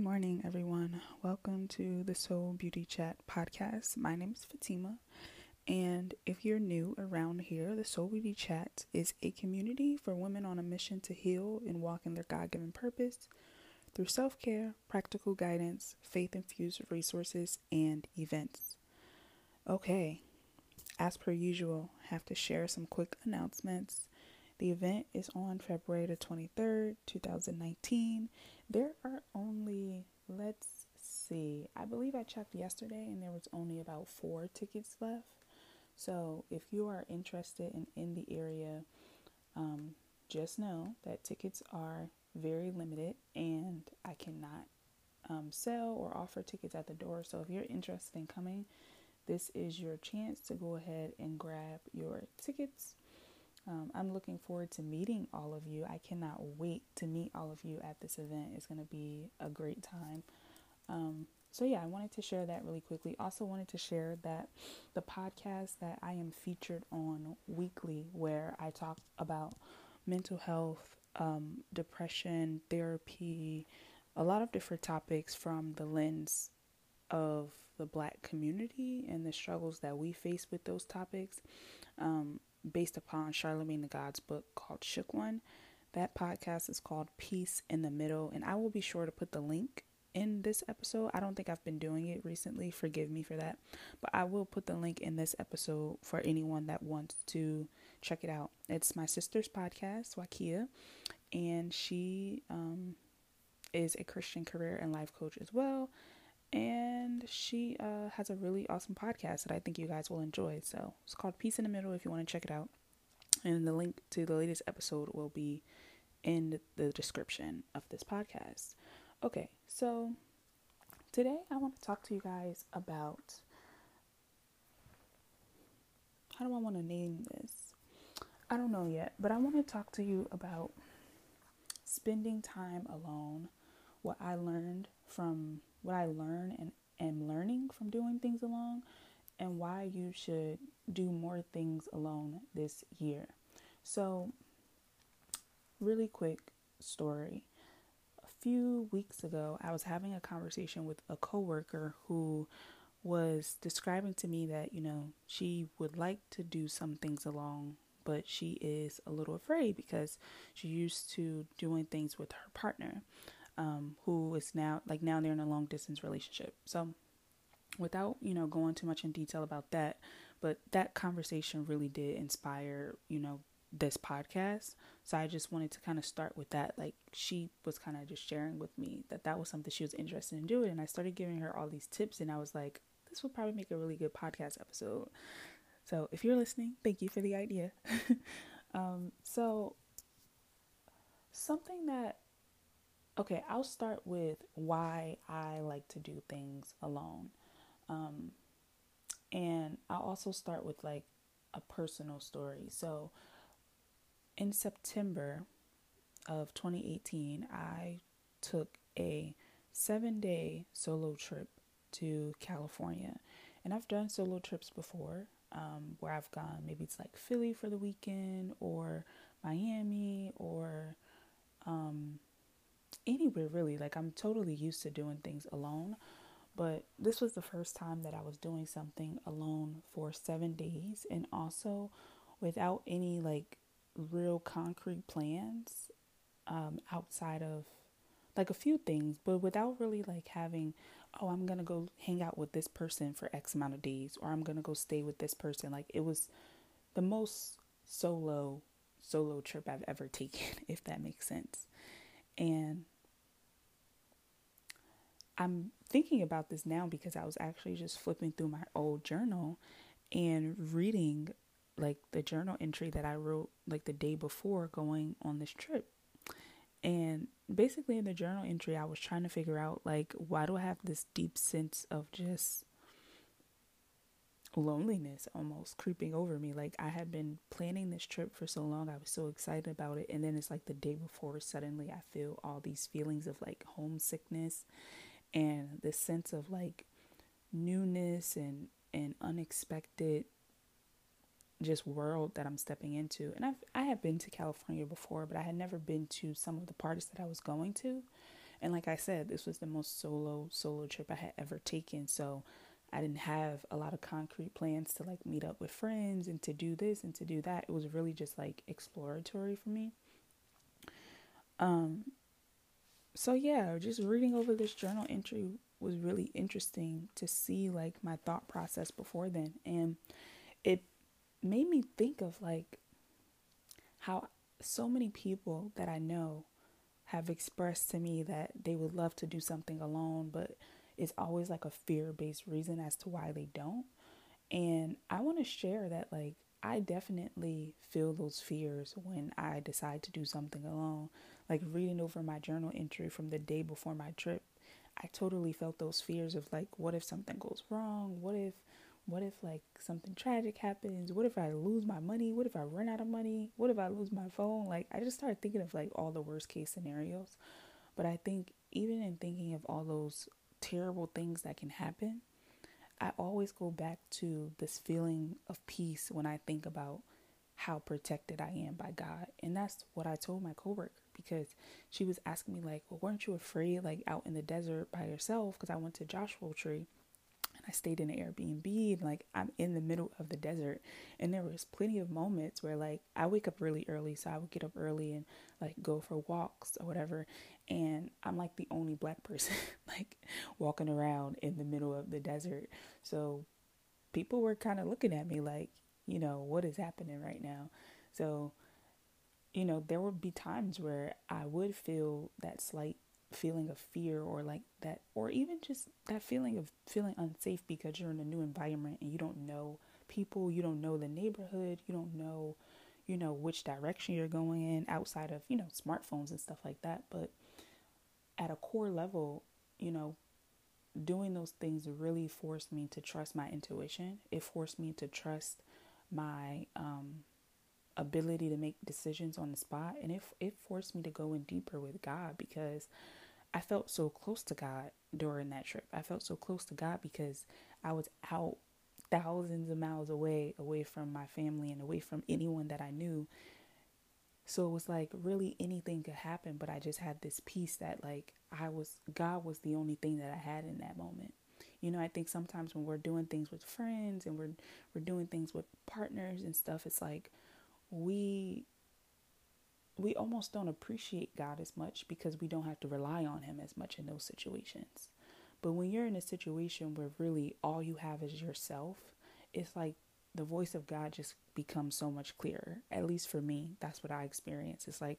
Good morning, everyone. Welcome to the Soul Beauty Chat podcast. My name is Fatima, and if you're new around here, the Soul Beauty Chat is a community for women on a mission to heal and walk in their God given purpose through self care, practical guidance, faith infused resources, and events. Okay, as per usual, have to share some quick announcements. The event is on February the 23rd, 2019. There are only, let's see, I believe I checked yesterday and there was only about four tickets left. So if you are interested in, in the area, um, just know that tickets are very limited and I cannot um, sell or offer tickets at the door. So if you're interested in coming, this is your chance to go ahead and grab your tickets. Um, I'm looking forward to meeting all of you. I cannot wait to meet all of you at this event. It's going to be a great time. Um, so, yeah, I wanted to share that really quickly. Also, wanted to share that the podcast that I am featured on weekly, where I talk about mental health, um, depression, therapy, a lot of different topics from the lens of the black community and the struggles that we face with those topics, um, based upon Charlemagne the God's book called Shook One. That podcast is called Peace in the Middle, and I will be sure to put the link in this episode. I don't think I've been doing it recently. Forgive me for that. But I will put the link in this episode for anyone that wants to check it out. It's my sister's podcast, Wakia, and she um, is a Christian career and life coach as well. And she uh, has a really awesome podcast that I think you guys will enjoy. So it's called Peace in the Middle if you want to check it out. And the link to the latest episode will be in the description of this podcast. Okay, so today I want to talk to you guys about how do I want to name this? I don't know yet, but I want to talk to you about spending time alone, what I learned from what I learn and am learning from doing things alone, and why you should do more things alone this year. So, really quick story A few weeks ago, I was having a conversation with a coworker who was describing to me that, you know, she would like to do some things alone, but she is a little afraid because she used to doing things with her partner, um, who is now like now they're in a long distance relationship. So without, you know, going too much in detail about that, but that conversation really did inspire, you know, this podcast. So I just wanted to kind of start with that. Like she was kind of just sharing with me that that was something she was interested in doing, and I started giving her all these tips, and I was like, this will probably make a really good podcast episode. So if you're listening, thank you for the idea. um, so something that okay, I'll start with why I like to do things alone. Um, and I'll also start with like a personal story. So in September of 2018, I took a seven day solo trip to California. And I've done solo trips before um, where I've gone, maybe it's like Philly for the weekend or Miami or um, anywhere really. Like I'm totally used to doing things alone. But this was the first time that I was doing something alone for seven days and also without any like real concrete plans um, outside of like a few things, but without really like having, oh, I'm gonna go hang out with this person for X amount of days, or I'm gonna go stay with this person. Like it was the most solo solo trip I've ever taken, if that makes sense. And I'm thinking about this now because I was actually just flipping through my old journal and reading like the journal entry that I wrote like the day before going on this trip. And basically in the journal entry I was trying to figure out like why do I have this deep sense of just loneliness almost creeping over me. Like I had been planning this trip for so long. I was so excited about it and then it's like the day before suddenly I feel all these feelings of like homesickness and this sense of like newness and and unexpected just world that I'm stepping into. And I've I have been to California before, but I had never been to some of the parties that I was going to. And like I said, this was the most solo solo trip I had ever taken. So I didn't have a lot of concrete plans to like meet up with friends and to do this and to do that. It was really just like exploratory for me. Um so yeah, just reading over this journal entry was really interesting to see like my thought process before then and it made me think of like how so many people that I know have expressed to me that they would love to do something alone but it's always like a fear-based reason as to why they don't and I want to share that like I definitely feel those fears when I decide to do something alone like reading over my journal entry from the day before my trip I totally felt those fears of like, what if something goes wrong? What if, what if like something tragic happens? What if I lose my money? What if I run out of money? What if I lose my phone? Like, I just started thinking of like all the worst case scenarios. But I think even in thinking of all those terrible things that can happen, I always go back to this feeling of peace when I think about how protected I am by God. And that's what I told my coworker because she was asking me like, "Well, weren't you afraid like out in the desert by yourself?" Because I went to Joshua Tree and I stayed in an Airbnb and like I'm in the middle of the desert and there was plenty of moments where like I wake up really early so I would get up early and like go for walks or whatever and I'm like the only black person like walking around in the middle of the desert. So people were kind of looking at me like you know what is happening right now? So you know, there would be times where I would feel that slight feeling of fear or like that, or even just that feeling of feeling unsafe because you're in a new environment and you don't know people, you don't know the neighborhood, you don't know, you know, which direction you're going in outside of, you know, smartphones and stuff like that. But at a core level, you know, doing those things really forced me to trust my intuition. It forced me to trust my um ability to make decisions on the spot and it it forced me to go in deeper with God because I felt so close to God during that trip. I felt so close to God because I was out thousands of miles away away from my family and away from anyone that I knew. So it was like really anything could happen, but I just had this peace that like I was God was the only thing that I had in that moment. You know, I think sometimes when we're doing things with friends and we're we're doing things with partners and stuff, it's like we we almost don't appreciate God as much because we don't have to rely on him as much in those situations. But when you're in a situation where really all you have is yourself, it's like the voice of God just becomes so much clearer. At least for me, that's what I experience. It's like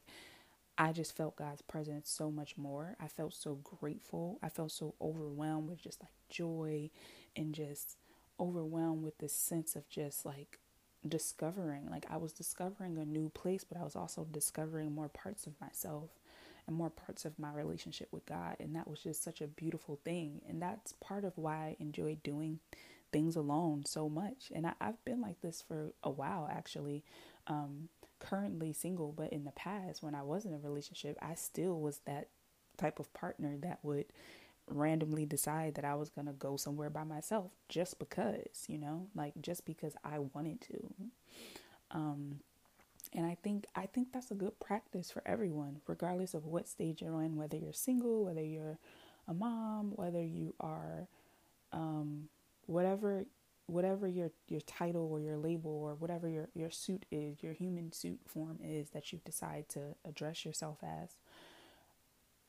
I just felt God's presence so much more. I felt so grateful. I felt so overwhelmed with just like joy and just overwhelmed with this sense of just like discovering like I was discovering a new place, but I was also discovering more parts of myself and more parts of my relationship with God. And that was just such a beautiful thing. And that's part of why I enjoy doing things alone so much. And I, have been like this for a while actually. Um, currently single, but in the past when I was in a relationship, I still was that type of partner that would randomly decide that I was going to go somewhere by myself just because, you know, like just because I wanted to. Um, and I think I think that's a good practice for everyone, regardless of what stage you're in, whether you're single, whether you're a mom, whether you are um, whatever whatever your your title or your label or whatever your your suit is, your human suit form is that you decide to address yourself as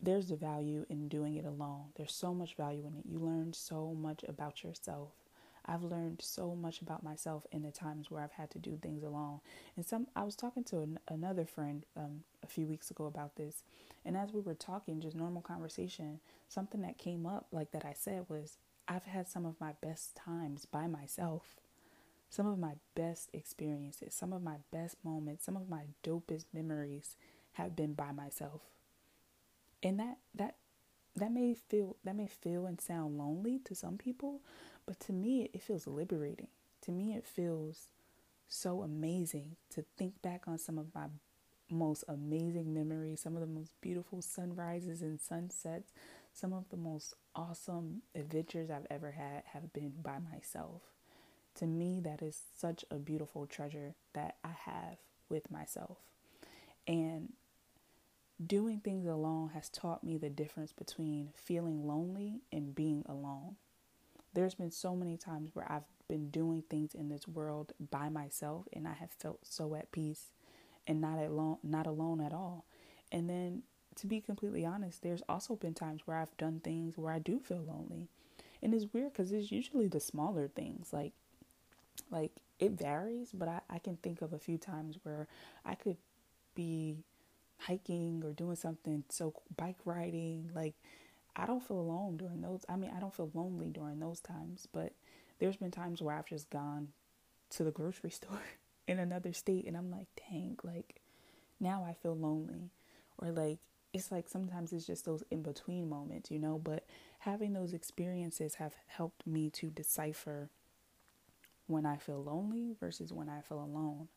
there's a value in doing it alone. There's so much value in it. You learn so much about yourself. I've learned so much about myself in the times where I've had to do things alone. And some, I was talking to an, another friend um, a few weeks ago about this, and as we were talking, just normal conversation, something that came up, like that I said, was I've had some of my best times by myself, some of my best experiences, some of my best moments, some of my dopest memories have been by myself and that that that may feel that may feel and sound lonely to some people but to me it feels liberating. To me it feels so amazing to think back on some of my most amazing memories some of the most beautiful sunrises and sunsets some of the most awesome adventures i've ever had have been by myself. To me that is such a beautiful treasure that i have with myself. And doing things alone has taught me the difference between feeling lonely and being alone. There's been so many times where I've been doing things in this world by myself and I have felt so at peace and not alone not alone at all. And then to be completely honest, there's also been times where I've done things where I do feel lonely. And it's weird cuz it's usually the smaller things like like it varies, but I, I can think of a few times where I could be hiking or doing something so bike riding like I don't feel alone during those I mean I don't feel lonely during those times but there's been times where I've just gone to the grocery store in another state and I'm like, dang, like now I feel lonely. Or like it's like sometimes it's just those in between moments, you know, but having those experiences have helped me to decipher when I feel lonely versus when I feel alone.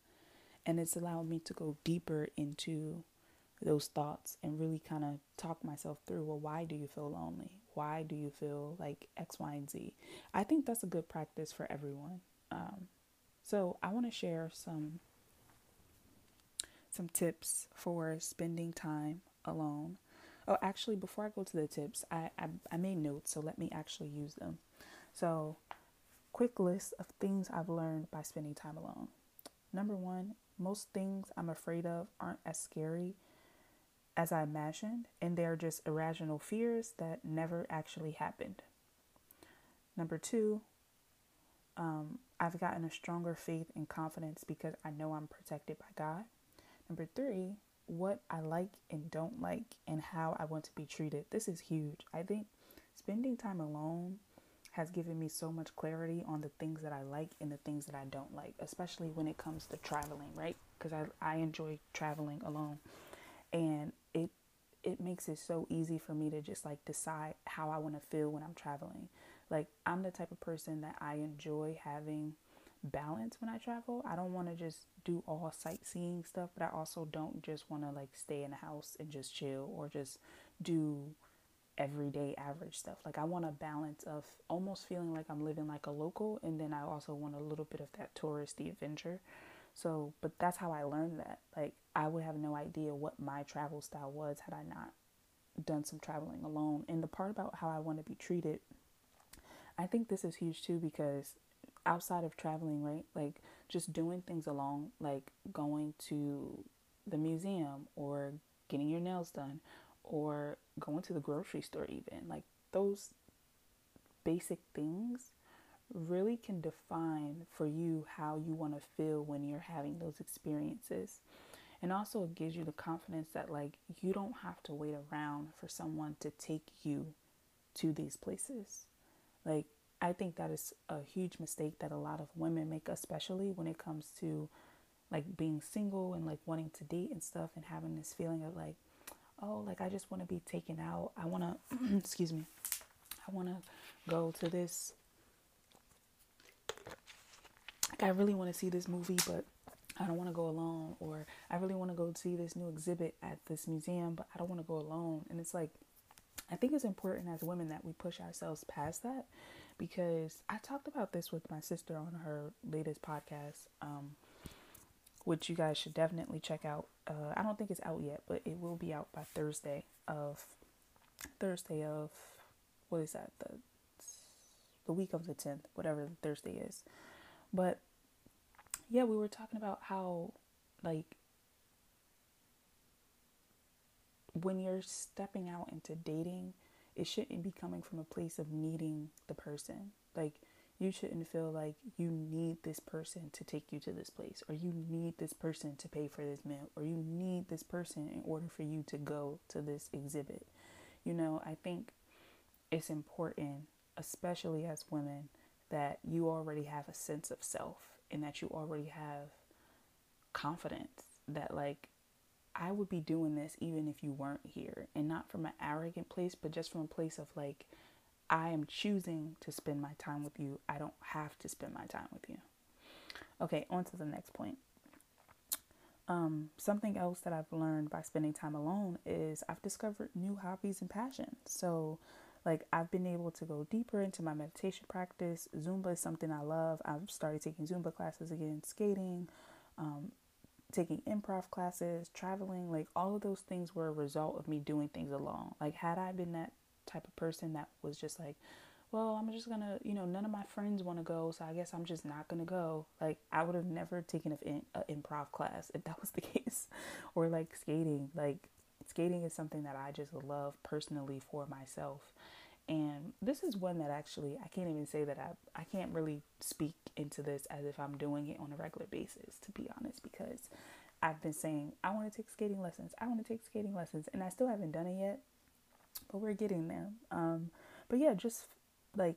And it's allowed me to go deeper into those thoughts and really kind of talk myself through well, why do you feel lonely? Why do you feel like X, Y, and Z? I think that's a good practice for everyone. Um, so I want to share some some tips for spending time alone. Oh, actually, before I go to the tips, I, I, I made notes, so let me actually use them. So, quick list of things I've learned by spending time alone. Number one, most things I'm afraid of aren't as scary as I imagined, and they're just irrational fears that never actually happened. Number two, um, I've gotten a stronger faith and confidence because I know I'm protected by God. Number three, what I like and don't like and how I want to be treated. This is huge. I think spending time alone has given me so much clarity on the things that I like and the things that I don't like, especially when it comes to traveling, right? Because I, I enjoy traveling alone. And it makes it so easy for me to just like decide how I want to feel when I'm traveling. Like I'm the type of person that I enjoy having balance when I travel. I don't want to just do all sightseeing stuff, but I also don't just want to like stay in the house and just chill or just do everyday average stuff. Like I want a balance of almost feeling like I'm living like a local and then I also want a little bit of that touristy adventure. So, but that's how I learned that. Like I would have no idea what my travel style was had I not done some traveling alone. And the part about how I want to be treated I think this is huge too because outside of traveling, right? Like just doing things alone, like going to the museum or getting your nails done or going to the grocery store, even like those basic things really can define for you how you want to feel when you're having those experiences. And also, it gives you the confidence that, like, you don't have to wait around for someone to take you to these places. Like, I think that is a huge mistake that a lot of women make, especially when it comes to like being single and like wanting to date and stuff and having this feeling of like, oh, like I just want to be taken out. I want to, excuse me, I want to go to this. Like, I really want to see this movie, but I don't want to go alone. Or I really want to go see this new exhibit at this museum, but I don't want to go alone. And it's like, I think it's important as women that we push ourselves past that because I talked about this with my sister on her latest podcast, um, which you guys should definitely check out. Uh, I don't think it's out yet, but it will be out by Thursday of Thursday of what is that the the week of the tenth, whatever Thursday is. But yeah, we were talking about how like when you're stepping out into dating, it shouldn't be coming from a place of needing the person. Like, you shouldn't feel like you need this person to take you to this place, or you need this person to pay for this meal, or you need this person in order for you to go to this exhibit. You know, I think it's important, especially as women, that you already have a sense of self and that you already have confidence that, like, I would be doing this even if you weren't here. And not from an arrogant place, but just from a place of like, I am choosing to spend my time with you. I don't have to spend my time with you. Okay, on to the next point. Um, something else that I've learned by spending time alone is I've discovered new hobbies and passions. So, like, I've been able to go deeper into my meditation practice. Zumba is something I love. I've started taking Zumba classes again, skating, um, taking improv classes, traveling, like all of those things were a result of me doing things alone. Like, had I been that type of person that was just like, well, I'm just gonna, you know, none of my friends want to go, so I guess I'm just not gonna go. Like, I would have never taken an improv class if that was the case, or like skating. Like, skating is something that I just love personally for myself. And this is one that actually I can't even say that I I can't really speak into this as if I'm doing it on a regular basis to be honest because I've been saying I want to take skating lessons. I want to take skating lessons and I still haven't done it yet. But we're getting there. Um but yeah, just like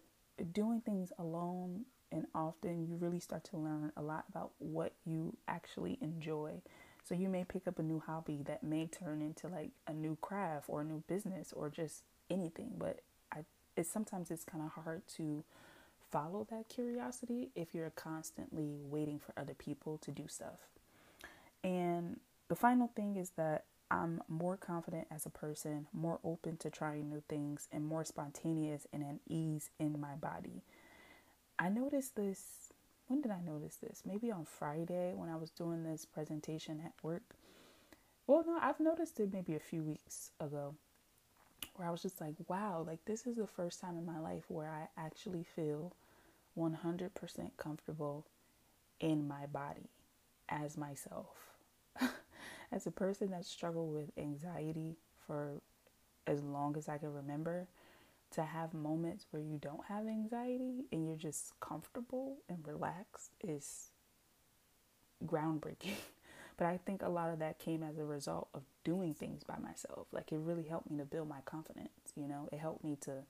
doing things alone and often you really start to learn a lot about what you actually enjoy. So you may pick up a new hobby that may turn into like a new craft or a new business or just anything, but I it's sometimes it's kind of hard to follow that curiosity if you're constantly waiting for other people to do stuff. And the final thing is that I'm more confident as a person, more open to trying new things, and more spontaneous and at ease in my body. I noticed this. When did I notice this? Maybe on Friday when I was doing this presentation at work. Well, no, I've noticed it maybe a few weeks ago where I was just like, wow, like this is the first time in my life where I actually feel 100% comfortable in my body as myself. as a person that struggled with anxiety for as long as I can remember, to have moments where you don't have anxiety and you're just comfortable and relaxed is groundbreaking. but I think a lot of that came as a result of doing things by myself. Like it really helped me to build my confidence, you know. It helped me to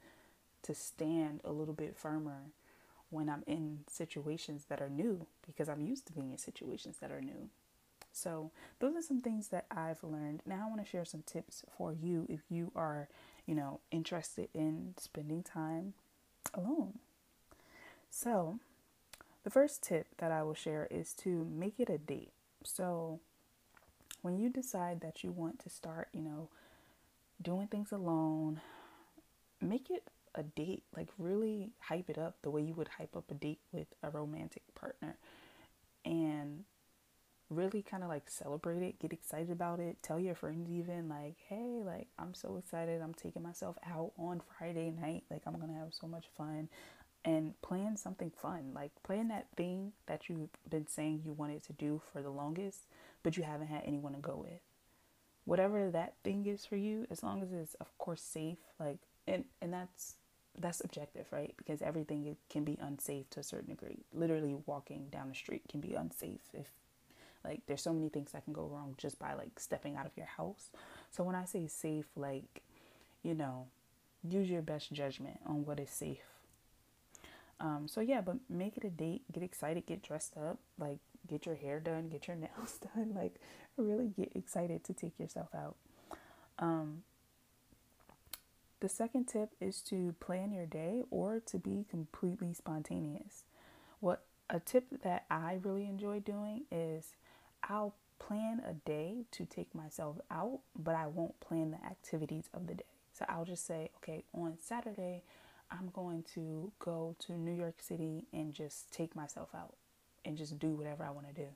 to stand a little bit firmer when I'm in situations that are new because I'm used to being in situations that are new. So, those are some things that I've learned. Now, I want to share some tips for you if you are, you know, interested in spending time alone. So, the first tip that I will share is to make it a date. So, when you decide that you want to start, you know, doing things alone, make it a date. Like, really hype it up the way you would hype up a date with a romantic partner. And really kind of like celebrate it, get excited about it, tell your friends even like, hey, like I'm so excited, I'm taking myself out on Friday night, like I'm gonna have so much fun. And plan something fun, like plan that thing that you've been saying you wanted to do for the longest, but you haven't had anyone to go with. Whatever that thing is for you, as long as it's of course safe, like and and that's that's objective, right? Because everything can be unsafe to a certain degree. Literally walking down the street can be unsafe if like there's so many things that can go wrong just by like stepping out of your house. So when I say safe, like, you know, use your best judgment on what is safe. Um, so yeah, but make it a date, get excited, get dressed up, like get your hair done, get your nails done, like really get excited to take yourself out. Um, the second tip is to plan your day or to be completely spontaneous. What a tip that I really enjoy doing is I'll plan a day to take myself out, but I won't plan the activities of the day. So I'll just say, okay, on Saturday, I'm going to go to New York City and just take myself out and just do whatever I want to do.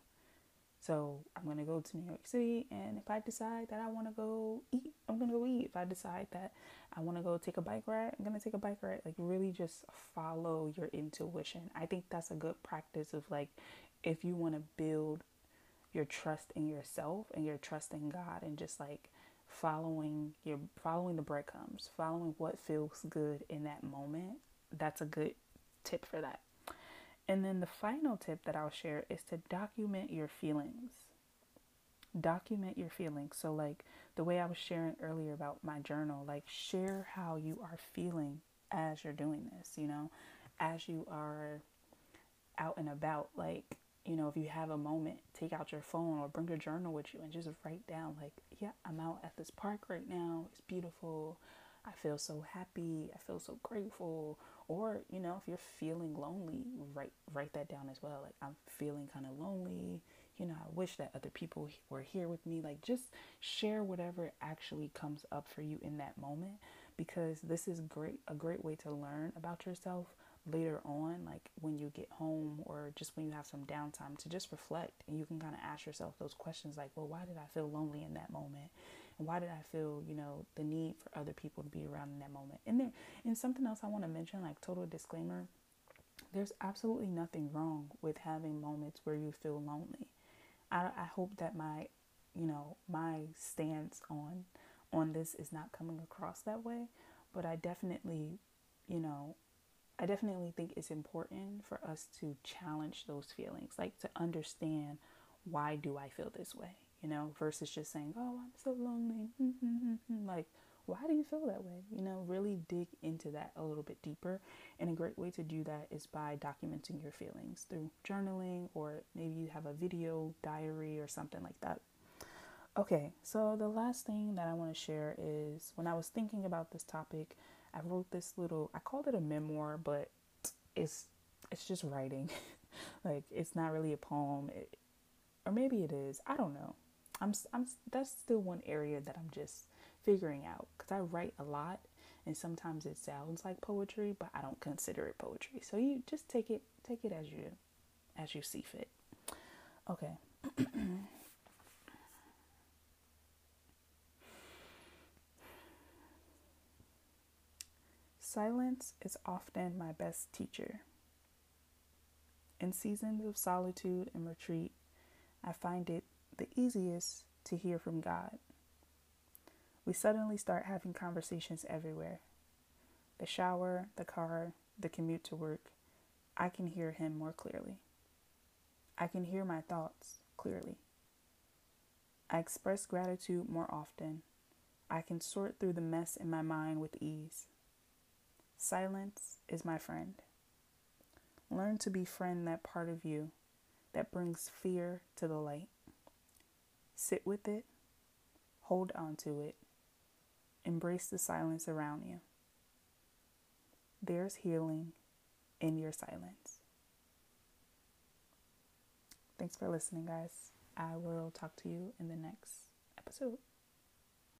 So I'm going to go to New York City, and if I decide that I want to go eat, I'm going to go eat. If I decide that I want to go take a bike ride, I'm going to take a bike ride. Like, really just follow your intuition. I think that's a good practice of like, if you want to build your trust in yourself and your trust in God and just like following your following the breadcrumbs, following what feels good in that moment. That's a good tip for that. And then the final tip that I'll share is to document your feelings. Document your feelings. So like the way I was sharing earlier about my journal, like share how you are feeling as you're doing this, you know, as you are out and about like you know, if you have a moment, take out your phone or bring your journal with you and just write down, like, yeah, I'm out at this park right now. It's beautiful. I feel so happy. I feel so grateful. Or, you know, if you're feeling lonely, write write that down as well. Like I'm feeling kind of lonely. You know, I wish that other people were here with me. Like just share whatever actually comes up for you in that moment because this is great a great way to learn about yourself, later on, like when you get home or just when you have some downtime, to just reflect and you can kind of ask yourself those questions like, well, why did I feel lonely in that moment? And why did I feel, you know, the need for other people to be around in that moment? And then, and something else I want to mention, like total disclaimer, there's absolutely nothing wrong with having moments where you feel lonely. I, I hope that my, you know, my stance on on this is not coming across that way, but I definitely, you know, I definitely think it's important for us to challenge those feelings, like to understand why do I feel this way, you know, versus just saying, "Oh, I'm so lonely." like, why do you feel that way? You know, really dig into that a little bit deeper. And a great way to do that is by documenting your feelings through journaling or maybe you have a video diary or something like that. Okay, so the last thing that I want to share is when I was thinking about this topic, I wrote this little I called it a memoir, but it's it's just writing. like it's not really a poem. It, or maybe it is. I don't know. I'm I'm that's still one area that I'm just figuring out cuz I write a lot and sometimes it sounds like poetry, but I don't consider it poetry. So you just take it take it as you as you see fit. Okay. Silence is often my best teacher. In seasons of solitude and retreat, I find it the easiest to hear from God. We suddenly start having conversations everywhere the shower, the car, the commute to work. I can hear Him more clearly. I can hear my thoughts clearly. I express gratitude more often. I can sort through the mess in my mind with ease. Silence is my friend. Learn to befriend that part of you that brings fear to the light. Sit with it, hold on to it, embrace the silence around you. There's healing in your silence. Thanks for listening, guys. I will talk to you in the next episode.